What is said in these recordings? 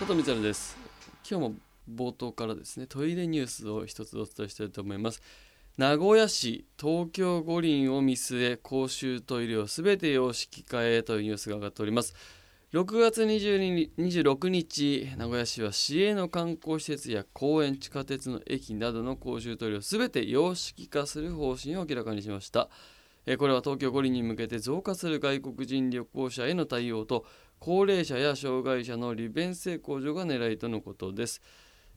佐藤光です。今日も冒頭からですねトイレニュースを一つお伝えしたいと思います。名古屋市東京五輪を見据え公衆トイレをすべて洋式化へというニュースが上がっております。6月22 26日名古屋市は市営の観光施設や公園地下鉄の駅などの公衆トイレをすべて洋式化する方針を明らかにしました。これは東京五輪に向けて増加する外国人旅行者への対応と高齢者や障害者の利便性向上が狙いとのことです。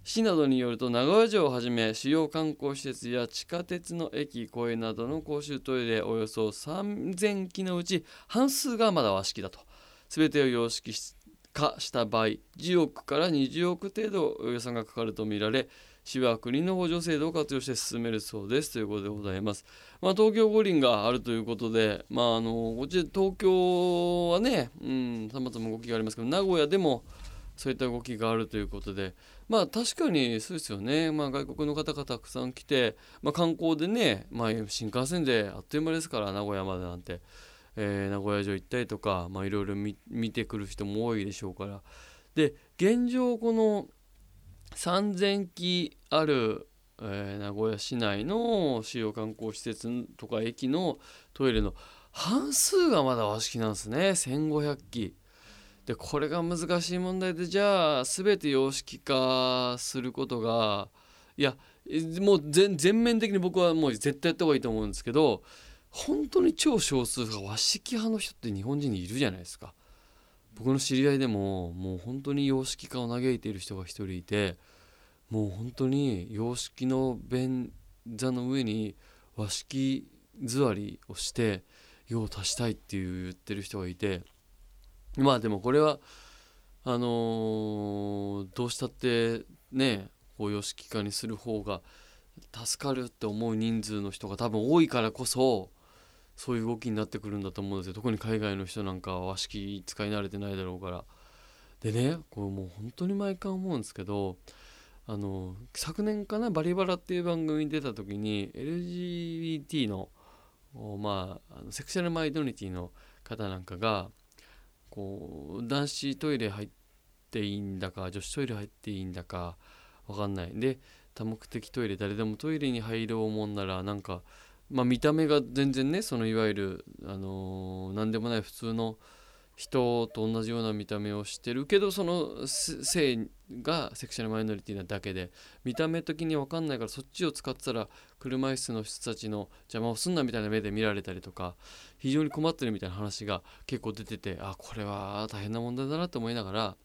市などによると名古屋城をはじめ主要観光施設や地下鉄の駅公園などの公衆トイレおよそ3000基のうち半数がまだ和式だと。全てを様式化した場合10億から20億程度予算がかかるとみられ市は国の補助制度を活用して進めるそうですということでございます。まあ、東京五輪があるということで、まあ、あのこっち東京はね、うん、さまざま動きがありますけど名古屋でもそういった動きがあるということでまあ確かにそうですよね、まあ、外国の方がたくさん来て、まあ、観光でね、まあ、新幹線であっという間ですから名古屋までなんて。えー、名古屋城行ったりとか、まあ、いろいろ見てくる人も多いでしょうからで現状この3,000基ある、えー、名古屋市内の主要観光施設とか駅のトイレの半数がまだ和式なんですね1500基。でこれが難しい問題でじゃあ全て洋式化することがいやもう全面的に僕はもう絶対やった方がいいと思うんですけど本当に超少数が和式派の人って日本人にいるじゃないですか僕の知り合いでももう本当に洋式化を嘆いている人が一人いてもう本当に洋式の便座の上に和式座りをして用を足したいっていう言ってる人がいてまあでもこれはあのー、どうしたってねこう洋式化にする方が助かるって思う人数の人が多分多いからこそそういう動きになってくるんだと思うんですよ。特に海外の人なんかは和式使い慣れてないだろうから。でねこれもう本当に毎回思うんですけどあの昨年かな「バリバラ」っていう番組に出た時に LGBT のまあセクシャルマイノリティの方なんかがこう男子トイレ入っていいんだか女子トイレ入っていいんだか分かんない。で多目的トイレ誰でもトイレに入ろうもんならなんかまあ、見た目が全然ねそのいわゆる、あのー、何でもない普通の人と同じような見た目をしてるけどその性がセクシャルマイノリティなだけで見た目的に分かんないからそっちを使ってたら車椅子の人たちの邪魔をすんなみたいな目で見られたりとか非常に困ってるみたいな話が結構出ててあこれは大変な問題だなと思いながら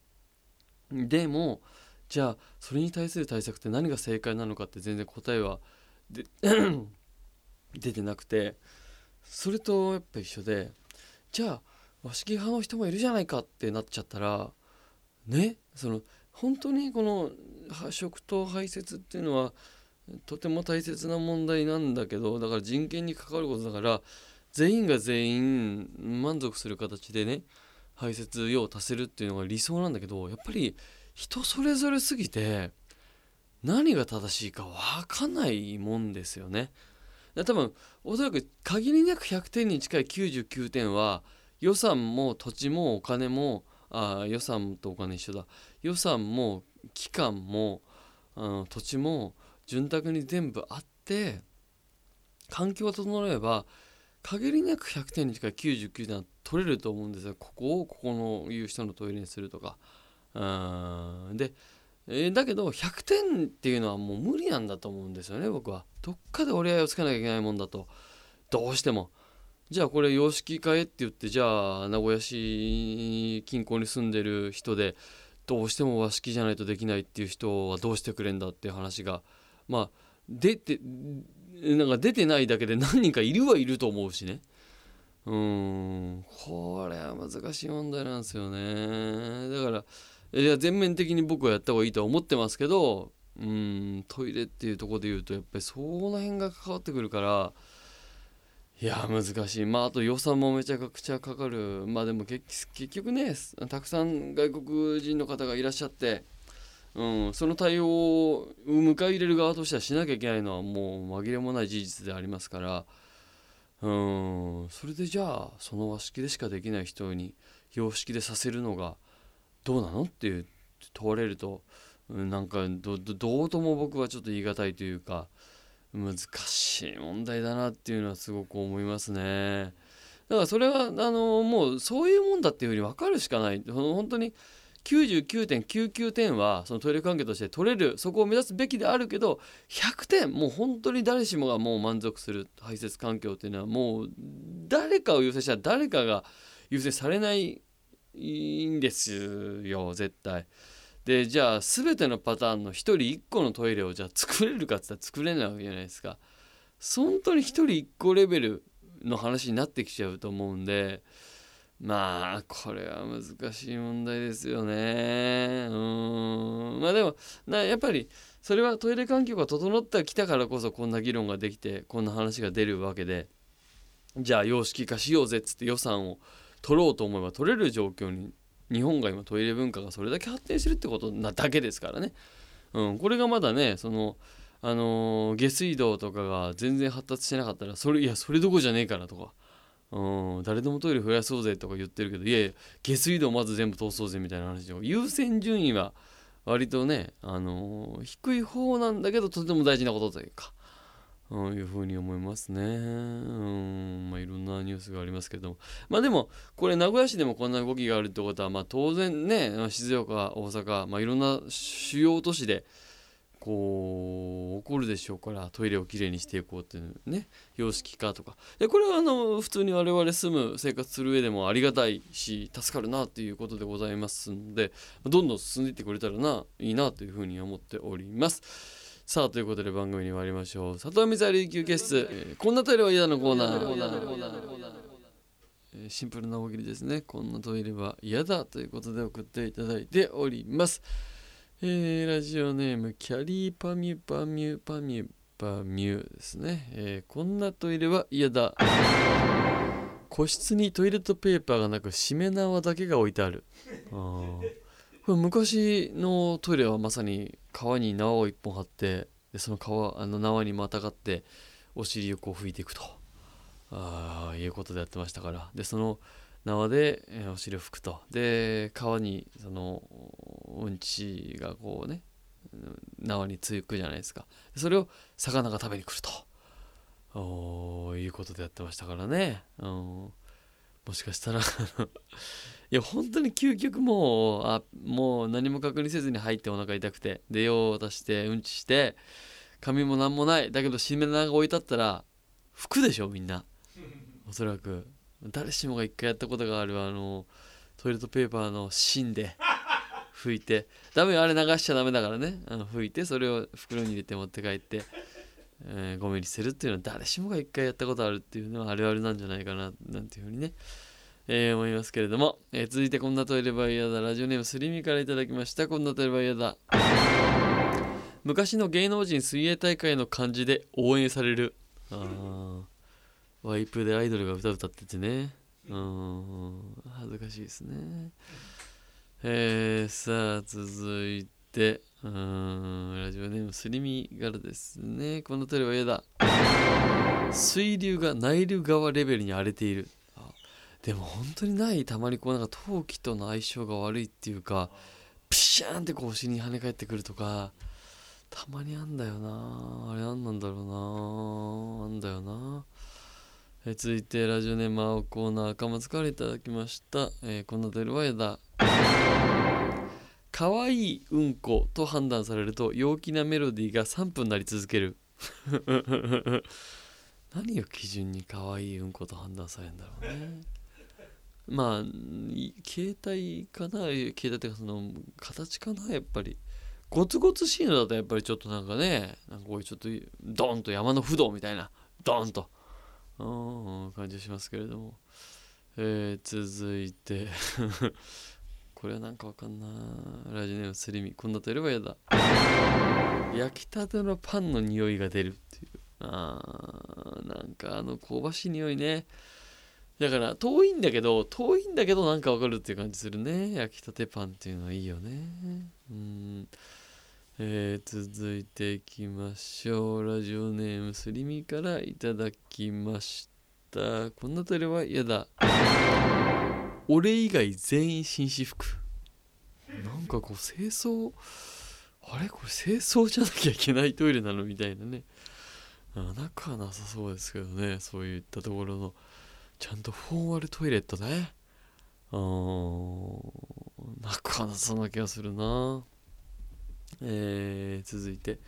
でもじゃあそれに対する対策って何が正解なのかって全然答えはで出てなくてそれとやっぱ一緒でじゃあ和式派の人もいるじゃないかってなっちゃったらねその本当にこの食と排泄っていうのはとても大切な問題なんだけどだから人権に関わることだから全員が全員満足する形でね排泄用を足せるっていうのが理想なんだけどやっぱり人それぞれすぎて何が正しいか分かんないもんですよね。多分おそらく限りなく100点に近い99点は予算も土地もお金もあ予算とお金一緒だ予算も期間もあ土地も潤沢に全部あって環境が整えば限りなく100点に近い99点は取れると思うんですよここをここのいう人のトイレにするとか。うんでえー、だけど100点っていうのはもう無理なんだと思うんですよね僕は。どっかで折り合いをつけなきゃいけないもんだと。どうしても。じゃあこれ様式変えって言ってじゃあ名古屋市近郊に住んでる人でどうしても和式じゃないとできないっていう人はどうしてくれんだっていう話が。まあ出てなんか出てないだけで 何人かいるはいると思うしね。うん。これは難しい問題なんですよね。だからいや全面的に僕はやった方がいいとは思ってますけどうんトイレっていうとこで言うとやっぱりその辺が関わってくるからいや難しい。まああと予算もめちゃくちゃかかる。まあでも結局ねたくさん外国人の方がいらっしゃって、うん、その対応を迎え入れる側としてはしなきゃいけないのはもう紛れもない事実でありますからうんそれでじゃあその和式でしかできない人に洋式でさせるのがどうなの？って問われると、うん、なんかどうとも僕はちょっと言い難いというか難しい問題だなっていうのはすごく思いますね。だからそれはあのもうそういうもんだっていうふうに分かるしかない本当に99.99点はそのトイレ関係として取れるそこを目指すべきであるけど100点もう本当に誰しもがもう満足する排泄環境っていうのはもう誰かを優先したら誰かが優先されないいいんですよ絶対。でじゃあ全てのパターンの1人1個のトイレをじゃあ作れるかって言ったら作れないわけじゃないですか。本当に1人1個レベルの話になってきちゃうと思うんでまあこれは難しい問題ですよねうんまあでもなやっぱりそれはトイレ環境が整ってきたからこそこんな議論ができてこんな話が出るわけでじゃあ様式化しようぜっつって予算を取ろうと思えば取れる状況に日本が今トイレ文化がそれだけ発展してるってことなだけですからね、うん、これがまだねそのあのー、下水道とかが全然発達してなかったらそれいやそれどころじゃねえからとか、うん、誰でもトイレ増やそうぜとか言ってるけどいやいや下水道まず全部通そうぜみたいな話で優先順位は割とね、あのー、低い方なんだけどとても大事なことというか、いうふうに思いますね。うんまあ、いろんなニュースがありますけども。まあでもこれ名古屋市でもこんな動きがあるってことは、まあ、当然ね静岡大阪、まあ、いろんな主要都市でこう起こるでしょうからトイレをきれいにしていこうっていうね様式化とか。でこれはあの普通に我々住む生活する上でもありがたいし助かるなっていうことでございますのでどんどん進んでいってくれたらないいなというふうに思っております。さあということで番組に参りましょう。里見ザリ休憩室、えー、こんなトイレは嫌のコーナー。シンプルな大喜利ですね。こんなトイレは嫌だということで送っていただいております。えー、ラジオネームキャリーパミュパミュパミュパミュですね、えー、こんなトイレは嫌だ。個室にトイレットペーパーがなくしめ縄だけが置いてある。あこれ昔のトイレはまさに川に縄を一本張ってでその川あの縄にまたがってお尻をこう拭いていくと。あいうことでやってましたから。でその縄で、えお尻を拭くと。で川にそのうんちがこうね縄につくじゃないですか。それを魚が食べに来ると。いうことでやってましたからね、うん、もしかしたらいや本当に究極もうあもう何も確認せずに入ってお腹痛くてで用を足してうんちして髪も何もないだけどしめ縄が置いてあったら拭くでしょみんな。おそらく。誰しもが一回やったことがあるあのトイレットペーパーの芯で拭いて。ダメあれ流しちゃダメだからね。あの拭いてそれを袋に入れて持って帰って、えー、ゴミにするっていうのは誰しもが一回やったことあるっていうのはあるあるなんじゃないかななんていうふうにね、えー、思いますけれども、えー、続いてこんなトイレバイヤーだラジオネームスリミからいただきました。こんなトイレバイヤーだ昔の芸能人水泳大会の感じで応援される。あワイプでアイドルが歌歌っててね。うん恥ずかしいですね。えー、さあ続いてうんラジオネームすりみ柄ですね。このトイレは嫌だ水流がナイル川レベルに荒れている。でも本当にないたまにこうなんか陶器との相性が悪いっていうかピシャーンってこう腰に跳ね返ってくるとかたまにあんだよな。あれ何なんだろうな。あんだよな。え続いてラジオネーム青コーナー赤松からいただきました、えー、このテルは枝可愛いうんこと判断されると陽気なメロディーが3分なり続ける。何を基準に可愛いうんこと判断されるんだろうね。まあ携帯かな携帯っていうかその形かなやっぱり。ゴツゴツしいのだとやっぱりちょっとなんかねなんかこういうちょっとドンと山の不動みたいなドンと。うん感じしますけれども、えー、続いて。これはなんかわかんな。ラジオネームすりみこんなとやれば嫌だ。焼きたてのパンの匂いが出るっていう。あーなんかあの香ばしい匂いね。だから遠いんだけど遠いんだけどなんかわかるっていう感じするね焼きたてパンっていうのはいいよねうんえー、続いていきましょう。ラジオネームすりみからいただきました。こんなトイレは嫌だ。俺以外全員紳士服。なんかこう清掃あれこれ清掃じゃなきゃいけないトイレなのみたいなね仲はなさそうですけどねそういったところのちゃんとフォーマルトイレットねうん。仲はなさそうな気がするな。えー、続いて、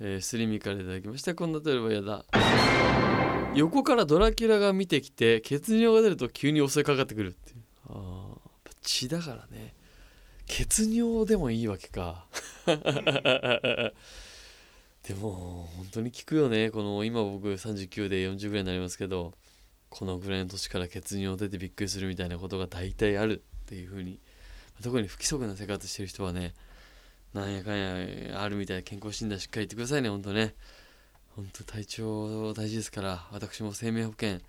えー、スリミからいただきました。こんなトイレは嫌だ。横からドラキュラが見てきて血尿が出ると急に襲いかかってくるっていう。あ血だからね。血尿でもいいわけか。でも本当に効くよね。この今僕39で40ぐらいになりますけど。このぐらいの年から血尿出てびっくりするみたいなことが大体あるっていう風に特に不規則な生活してる人はねなんやかんやあるみたいな健康診断しっかり言ってくださいねほんとね。ほんと体調大事ですから私も生命保険、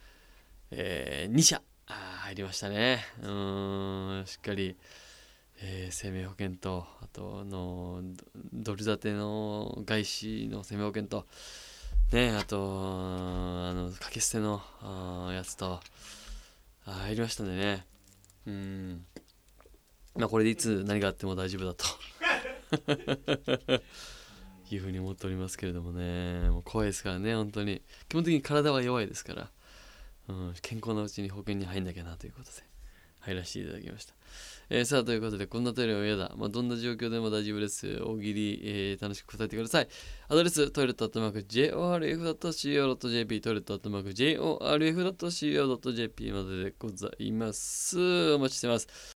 えー、2社入りましたね。うんしっかりえー、生命保険とあとのドル建ての外資の生命保険とねあとあの掛け捨てのやつと入りましたんでね。うん。まあこれでいつ何があっても大丈夫だと。いうふうに思っておりますけれどもね。もう怖いですからね本当に。基本的に体は弱いですから、うん、健康なうちに保険に入んなきゃなということで。入らせていただきました。えー、さあということでこんなトイレは嫌だ、まあ、どんな状況でも大丈夫です。大喜利、えー、楽しく答えてください。アドレストイレットアットマーク JORF.CO.JP トイレットアットマーク JORF.CO.JP まででございます。お待ちしてます。